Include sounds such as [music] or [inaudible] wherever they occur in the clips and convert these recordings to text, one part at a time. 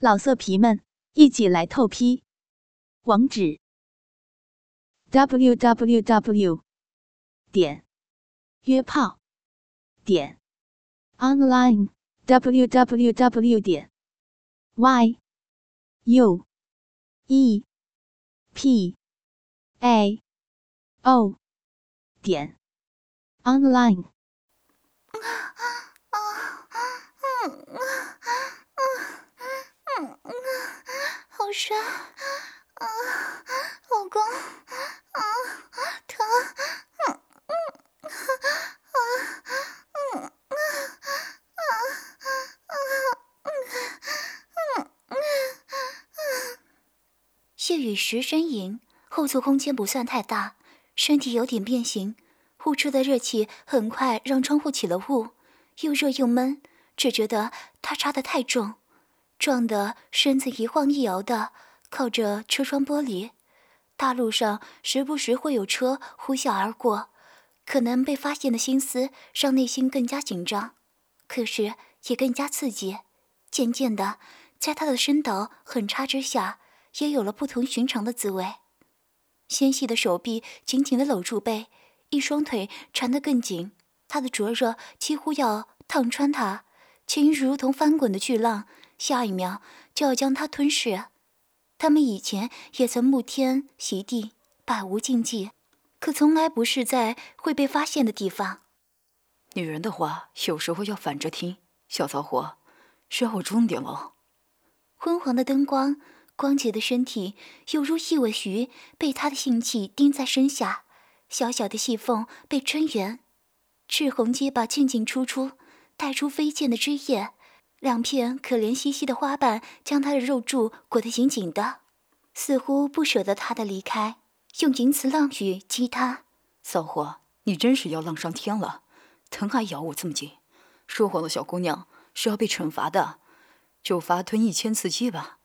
老色皮们，一起来透批！网址：w w w 点约炮点 online w w w 点 y u e p a o 点 online。好酸啊，老公啊，疼，嗯嗯啊嗯啊啊啊嗯嗯嗯。谢雨时呻吟，后座空间不算太大，身体有点变形，呼出的热气很快让窗户起了雾，又热又闷，只觉得他插得太重。撞得身子一晃一摇的，靠着车窗玻璃。大路上时不时会有车呼啸而过，可能被发现的心思让内心更加紧张，可是也更加刺激。渐渐的，在他的身倒狠插之下，也有了不同寻常的滋味。纤细的手臂紧紧的搂住背，一双腿缠得更紧，他的灼热几乎要烫穿他，情如同翻滚的巨浪。下一秒就要将他吞噬。他们以前也曾沐天席地，百无禁忌，可从来不是在会被发现的地方。女人的话有时候要反着听。小骚货，是要我重点了。昏黄的灯光，光洁的身体，犹如一尾鱼被他的性器钉在身下，小小的细缝被撑圆，赤红结巴进进出出，带出飞溅的汁液。两片可怜兮兮的花瓣将他的肉柱裹得紧紧的，似乎不舍得他的离开，用淫词浪语激他。骚货，你真是要浪上天了，疼还咬我这么紧。说谎的小姑娘是要被惩罚的，就罚吞一千次鸡吧。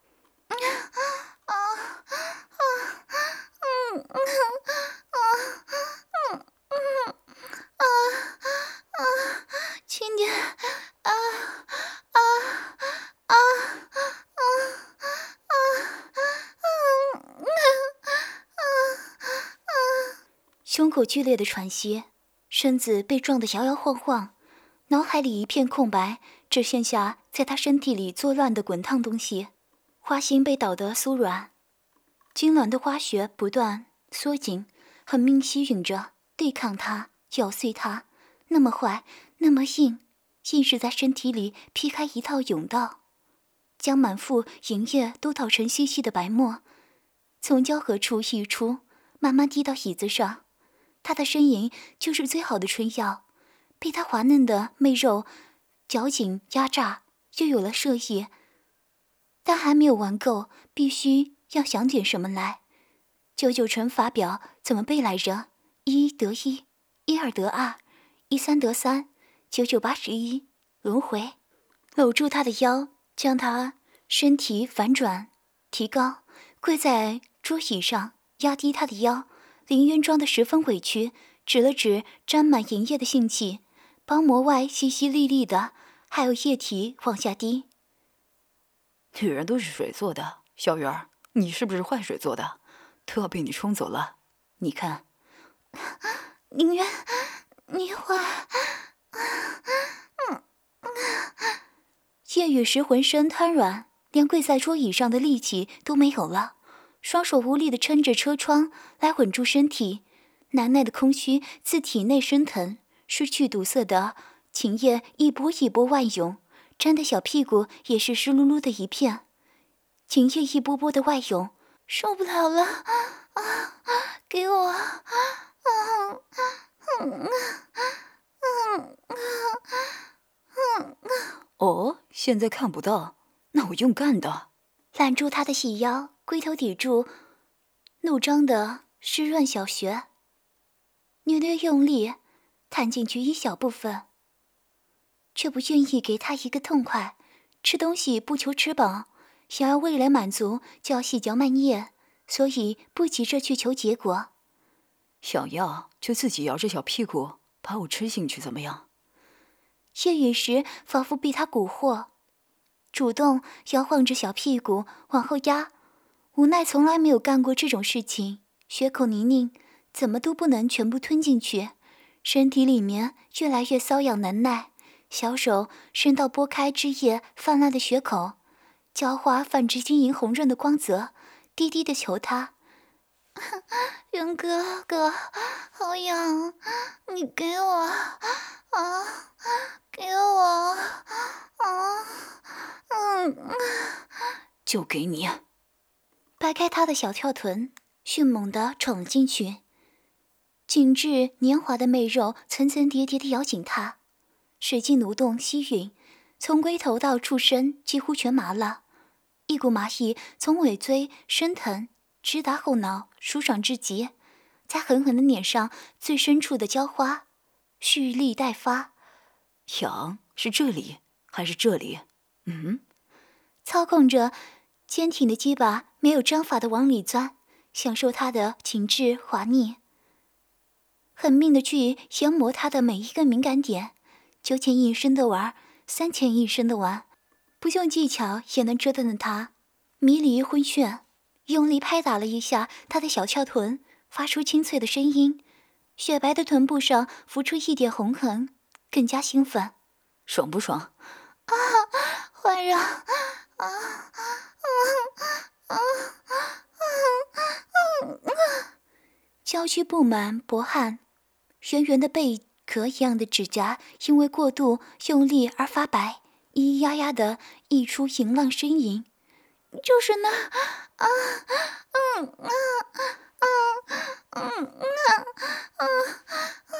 口剧烈的喘息，身子被撞得摇摇晃晃，脑海里一片空白，只剩下在他身体里作乱的滚烫东西。花心被捣得酥软，痉挛的花穴不断缩紧，狠命吸吮着，对抗它，咬碎它，那么坏，那么硬，硬是在身体里劈开一道甬道，将满腹淫液都捣成细细的白沫，从交合处溢出，慢慢滴到椅子上。他的呻吟就是最好的春药，被他滑嫩的媚肉绞紧压榨，就有了射意。但还没有玩够，必须要想点什么来。九九乘法表怎么背来着？一得一，一二得二，一三得三，九九八十一，轮回。搂住他的腰，将他身体反转，提高，跪在桌椅上，压低他的腰。林渊装得十分委屈，指了指沾满银液的性器，包膜外淅淅沥沥的，还有液体往下滴。女人都是水做的，小鱼儿，你是不是坏水做的？都要被你冲走了。你看，林渊，你坏。叶雨时浑身瘫软，连跪在桌椅上的力气都没有了。双手无力地撑着车窗来稳住身体，难耐的空虚自体内升腾，失去堵塞的情液一波一波外涌，沾的小屁股也是湿漉漉的一片。情液一波波的外涌，受不了了，啊，给我，啊，啊！啊！啊！啊哦，现在看不到，那我用干的，揽住他的细腰。龟头抵住怒张的湿润小穴，略略用力探进去一小部分，却不愿意给他一个痛快。吃东西不求吃饱，想要味蕾满足就要细嚼慢咽，所以不急着去求结果。想要就自己摇着小屁股把我吃进去，怎么样？夜雨时仿佛被他蛊惑，主动摇晃着小屁股往后压。无奈从来没有干过这种事情，血口泥泞，怎么都不能全部吞进去，身体里面越来越瘙痒难耐。小手伸到拨开汁液泛滥的血口，娇花泛着晶莹红润的光泽，低低的求他：“云哥哥，好痒，你给我啊，给我啊，嗯，就给你。”掰开他的小跳臀，迅猛地闯了进去，紧致黏滑的媚肉层层叠叠地咬紧他。水劲蠕动，吸吮，从龟头到触身几乎全麻了，一股麻意从尾椎升腾，直达后脑，舒爽至极。再狠狠地碾上最深处的娇花，蓄力待发。痒是这里还是这里？嗯，操控着坚挺的鸡巴，没有章法的往里钻，享受它的紧致滑腻，狠命的去研磨它的每一个敏感点。九浅一深的玩，三浅一深的玩，不用技巧也能折腾的他迷离昏眩。用力拍打了一下他的小翘臀，发出清脆的声音。雪白的臀部上浮出一点红痕，更加兴奋。爽不爽？啊，[laughs] 坏人！啊啊啊啊啊啊！娇躯布满薄汗，圆圆的贝。壳一样的指甲因为过度用力而发白，咿咿呀呀的溢出淫浪呻吟。就是那，啊，[laughs] 嗯，啊，啊，嗯，啊，啊，嗯，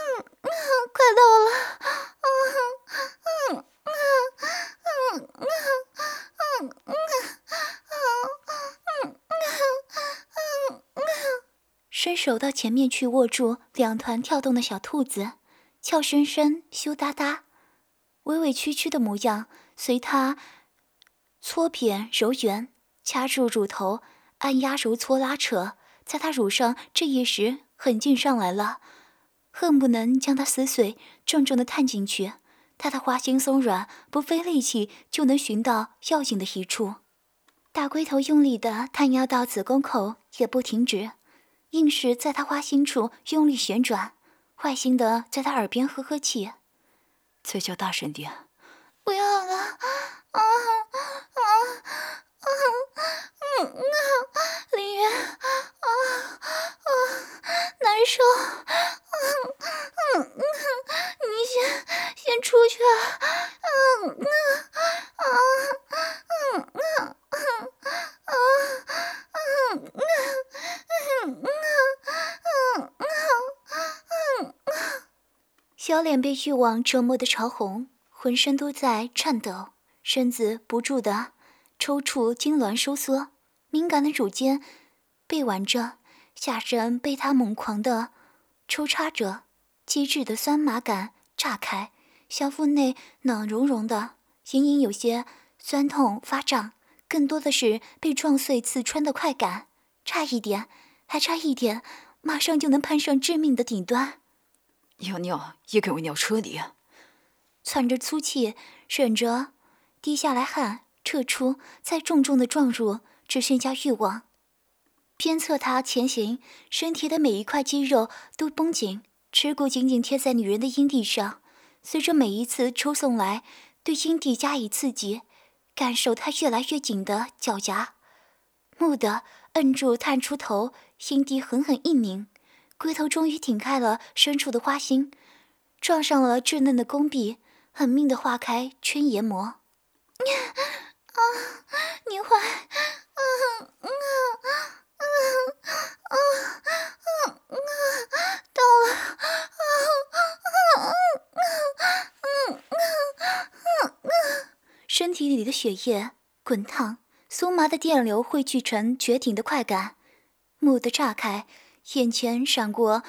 快到了，啊，嗯，啊，嗯，啊，嗯，啊，嗯，嗯，嗯，伸手到前面去握住两团跳动的小兔子。俏生生、羞答答、委委屈屈的模样，随他搓扁揉圆，掐住乳头，按压揉搓拉扯，在他乳上这一时狠劲上来了，恨不能将他撕碎，重重的探进去。他的花心松软，不费力气就能寻到要紧的一处。大龟头用力的探压到子宫口，也不停止，硬是在他花心处用力旋转。坏心的在他耳边呵呵气，再叫大声点！不要了！啊啊啊啊！嗯啊，林渊，啊啊，难受！嗯嗯嗯，你先先出去！嗯嗯啊嗯嗯嗯啊嗯嗯嗯嗯嗯。小脸被欲望折磨的潮红，浑身都在颤抖，身子不住的抽搐痉挛收缩，敏感的乳尖被挽着，下身被他猛狂的抽插着，机智的酸麻感炸开，小腹内暖融融的，隐隐有些酸痛发胀，更多的是被撞碎刺穿的快感，差一点，还差一点。马上就能攀上致命的顶端，要尿也给我尿车里。喘着粗气，忍着滴下来汗，撤出，再重重的撞入，只剩下欲望。鞭策他前行，身体的每一块肌肉都绷紧，耻骨紧紧贴在女人的阴蒂上，随着每一次抽送来，对阴蒂加以刺激，感受他越来越紧的脚夹，蓦地摁住，探出头。心底狠狠一拧，龟头终于挺开了深处的花心，撞上了稚嫩的宫壁，狠命的化开圈研磨。啊，你坏！啊啊啊啊啊啊！到了！啊啊啊啊啊啊！身体里的血液滚烫，酥麻的电流汇聚成绝顶的快感。蓦地炸开，眼前闪过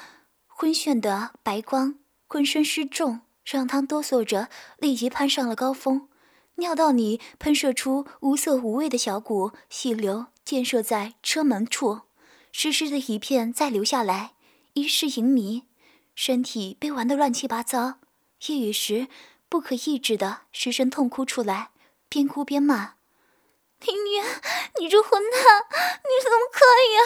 昏眩的白光，浑身失重，让他哆嗦着，立即攀上了高峰。尿道里喷射出无色无味的小股细流，溅射在车门处，湿湿的一片再流下来，一世淫迷，身体被玩得乱七八糟。夜雨时不可抑制的失声痛哭出来，边哭边骂：“林渊，你这混蛋，你怎么可以啊！”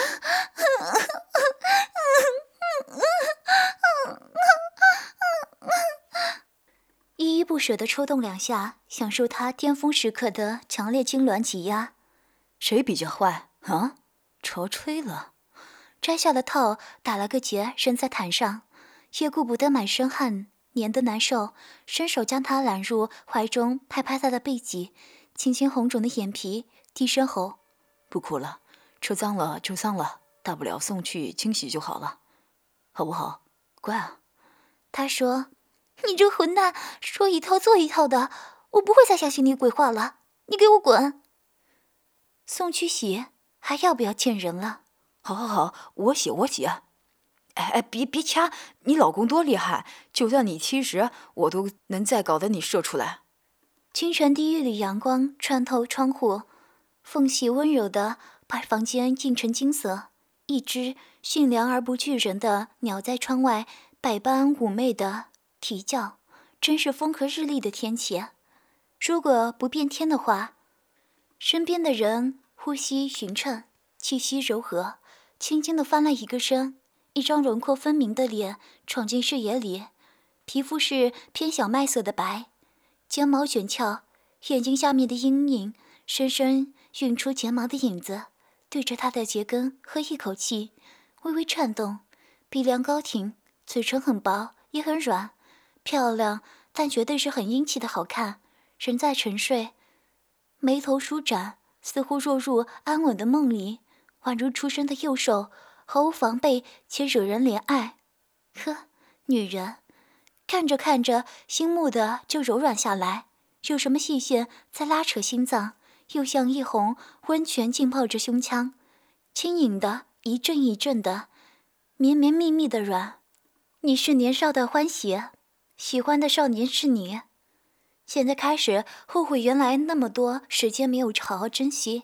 [laughs] 依依不舍地抽动两下，享受他巅峰时刻的强烈痉挛挤压。谁比较坏啊？潮吹了，摘下了套，打了个结，扔在毯上。也顾不得满身汗，黏得难受，伸手将他揽入怀中，拍拍他的背脊，轻轻红肿的眼皮，低声吼：“不哭了，车脏了就脏了，大不了送去清洗就好了，好不好？乖啊。”他说：“你这混蛋，说一套做一套的，我不会再相信你鬼话了，你给我滚！”送去洗，还要不要见人了？好，好，好，我洗，我洗。哎哎，别别掐！你老公多厉害，就算你七十，我都能再搞得你射出来。清晨第一缕阳光穿透窗户，缝隙温柔的把房间映成金色。一只驯良而不惧人的鸟在窗外百般妩媚的啼叫，真是风和日丽的天气。如果不变天的话，身边的人呼吸匀称，气息柔和，轻轻的翻了一个身。一张轮廓分明的脸闯进视野里，皮肤是偏小麦色的白，睫毛卷翘，眼睛下面的阴影深深晕出睫毛的影子。对着他的睫根喝一口气，微微颤动，鼻梁高挺，嘴唇很薄也很软，漂亮，但绝对是很英气的好看。人在沉睡，眉头舒展，似乎落入安稳的梦里，宛如出生的幼兽。毫无防备且惹人怜爱，呵，女人看着看着，心木的就柔软下来。有什么细线在拉扯心脏，又像一泓温泉浸泡着胸腔，轻盈的一阵一阵的，绵绵密密的软。你是年少的欢喜，喜欢的少年是你。现在开始后悔，原来那么多时间没有好好珍惜，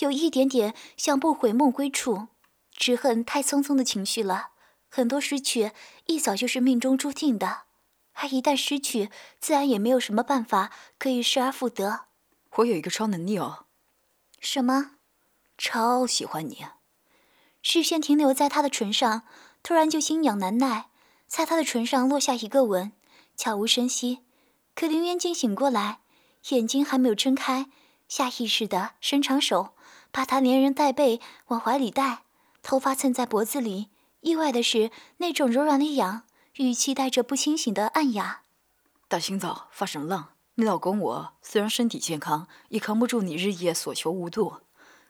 有一点点想不悔梦归处。只恨太匆匆的情绪了，很多失去一早就是命中注定的，而一旦失去，自然也没有什么办法可以失而复得。我有一个超能力哦。什么？超喜欢你。视线停留在他的唇上，突然就心痒难耐，在他的唇上落下一个吻，悄无声息。可林渊惊醒过来，眼睛还没有睁开，下意识的伸长手，把他连人带背往怀里带。头发蹭在脖子里，意外的是那种柔软的痒，语气带着不清醒的暗哑。大清早发什么浪？你老公我虽然身体健康，也扛不住你日夜所求无度。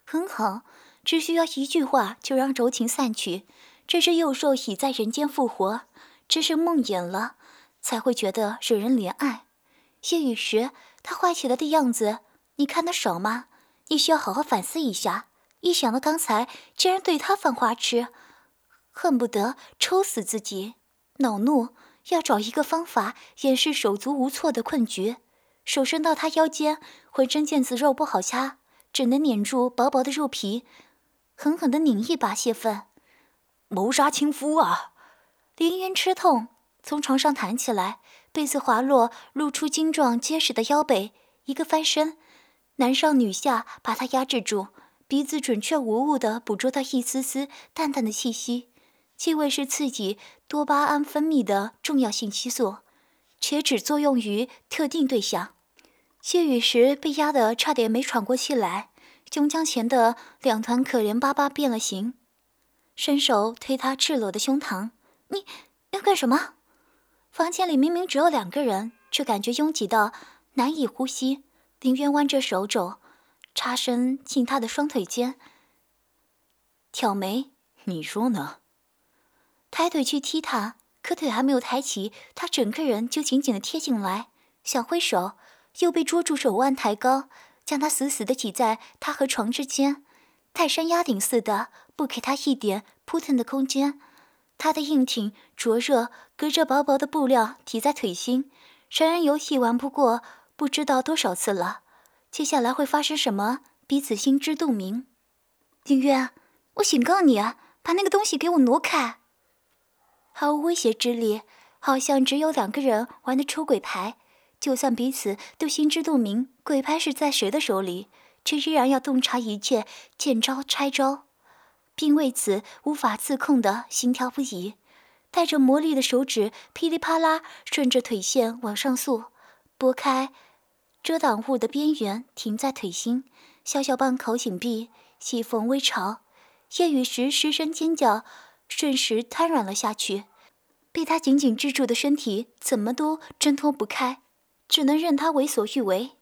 很好，只需要一句话就让柔情散去。这只幼兽已在人间复活，只是梦魇了，才会觉得惹人怜爱。夜雨时他坏起来的样子，你看得爽吗？你需要好好反思一下。一想到刚才竟然对他犯花痴，恨不得抽死自己，恼怒，要找一个方法掩饰手足无措的困局。手伸到他腰间，浑身腱子肉不好掐，只能捻住薄薄的肉皮，狠狠地拧一把泄愤。谋杀亲夫啊！凌渊吃痛，从床上弹起来，被子滑落，露出精壮结实的腰背，一个翻身，男上女下，把他压制住。鼻子准确无误地捕捉到一丝丝淡淡的气息，气味是刺激多巴胺分泌的重要信息素，且只作用于特定对象。谢雨时被压得差点没喘过气来，胸腔前的两团可怜巴巴变了形，伸手推他赤裸的胸膛：“你要干什么？”房间里明明只有两个人，却感觉拥挤到难以呼吸。林渊弯着手肘。插身进他的双腿间，挑眉：“你说呢？”抬腿去踢他，可腿还没有抬起，他整个人就紧紧的贴进来，想挥手，又被捉住手腕抬高，将他死死的挤在他和床之间，泰山压顶似的，不给他一点扑腾的空间。他的硬挺灼热，隔着薄薄的布料抵在腿心，成人游戏玩不过不知道多少次了。接下来会发生什么？彼此心知肚明。景渊，我警告你啊，把那个东西给我挪开！毫无威胁之力，好像只有两个人玩的出轨牌。就算彼此都心知肚明，鬼牌是在谁的手里，却依然要洞察一切，见招拆招，并为此无法自控的心跳不已。带着魔力的手指噼里啪啦顺着腿线往上溯，拨开遮挡物的边缘，停在腿心。小小半口紧闭，细缝微潮。夜雨时失声尖叫，瞬时瘫软了下去。被他紧紧支住的身体怎么都挣脱不开，只能任他为所欲为。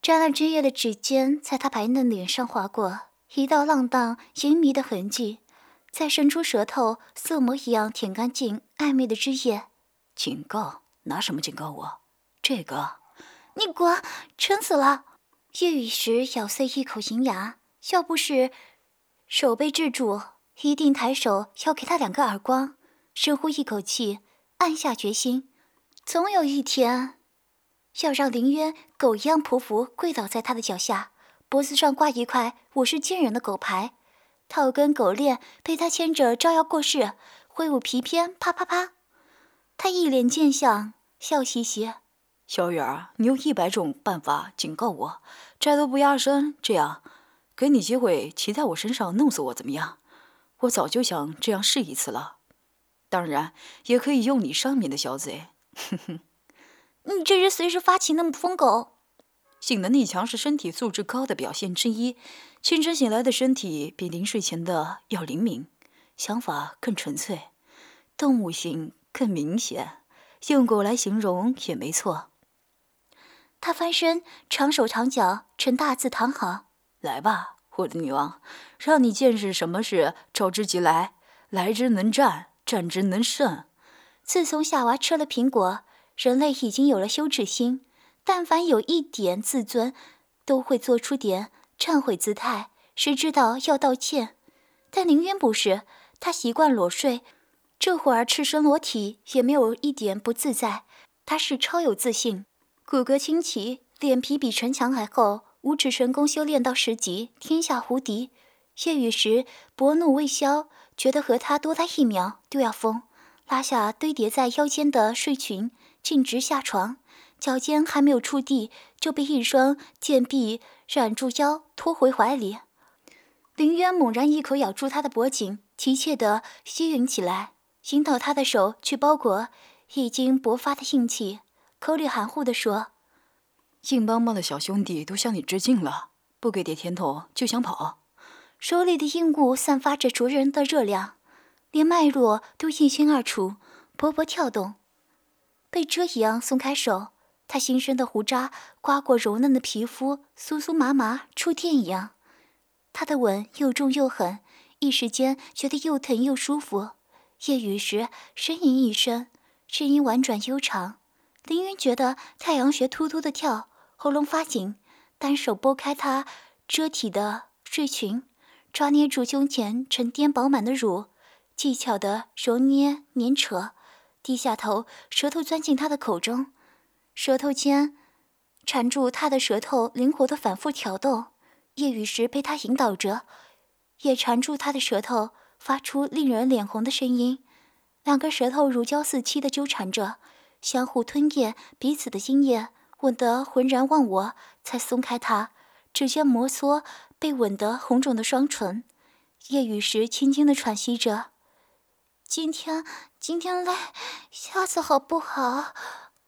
沾了汁液的指尖在他白嫩脸上划过，一道浪荡淫迷的痕迹。再伸出舌头，色魔一样舔干净暧昧的汁液。警告？拿什么警告我？这个？你滚！撑死了！夜雨时咬碎一口银牙，要不是手被制住，一定抬手要给他两个耳光。深呼一口气，暗下决心，总有一天要让林渊狗一样匍匐跪倒在他的脚下，脖子上挂一块“我是贱人”的狗牌。套根狗链被他牵着招摇过市，挥舞皮鞭，啪啪啪。他一脸贱相，笑嘻嘻：“小雨儿，你用一百种办法警告我，债都不压身。这样，给你机会骑在我身上弄死我，怎么样？我早就想这样试一次了。当然，也可以用你上面的小嘴。哼哼，你这是随时发情的疯狗。”性能力强是身体素质高的表现之一。清晨醒来的身体比临睡前的要灵敏，想法更纯粹，动物性更明显。用狗来形容也没错。他翻身，长手长脚，呈大字躺好。来吧，我的女王，让你见识什么是召之即来，来之能战，战之能胜。自从夏娃吃了苹果，人类已经有了羞耻心。但凡有一点自尊，都会做出点忏悔姿态，谁知道要道歉。但林渊不是，他习惯裸睡，这会儿赤身裸体也没有一点不自在。他是超有自信，骨骼清奇，脸皮比城墙还厚，五指神功修炼到十级，天下无敌。夜雨时薄怒未消，觉得和他多待一秒都要疯，拉下堆叠在腰间的睡裙，径直下床。脚尖还没有触地，就被一双剑臂揽住腰，拖回怀里。林渊猛然一口咬住他的脖颈，急切地吸吮起来，引导他的手去包裹已经勃发的硬气，口里含糊地说：“硬邦邦的小兄弟都向你致敬了，不给点甜头就想跑。”手里的硬物散发着灼人的热量，连脉络都一清二楚，勃勃跳动。被蛰一样松开手。他新生的胡渣刮过柔嫩的皮肤，酥酥麻麻，触电一样。他的吻又重又狠，一时间觉得又疼又舒服。夜雨时呻吟一声，声音婉转悠长。凌云觉得太阳穴突突的跳，喉咙发紧，单手拨开他遮体的睡裙，抓捏住胸前沉甸饱满的乳，技巧的揉捏捻扯，低下头，舌头钻进他的口中。舌头间缠住他的舌头，灵活的反复挑逗。夜雨时被他引导着，也缠住他的舌头，发出令人脸红的声音。两个舌头如胶似漆的纠缠着，相互吞咽彼此的精液，吻得浑然忘我，才松开他，指尖摩挲被吻得红肿的双唇。夜雨时轻轻的喘息着：“今天，今天累，下次好不好？”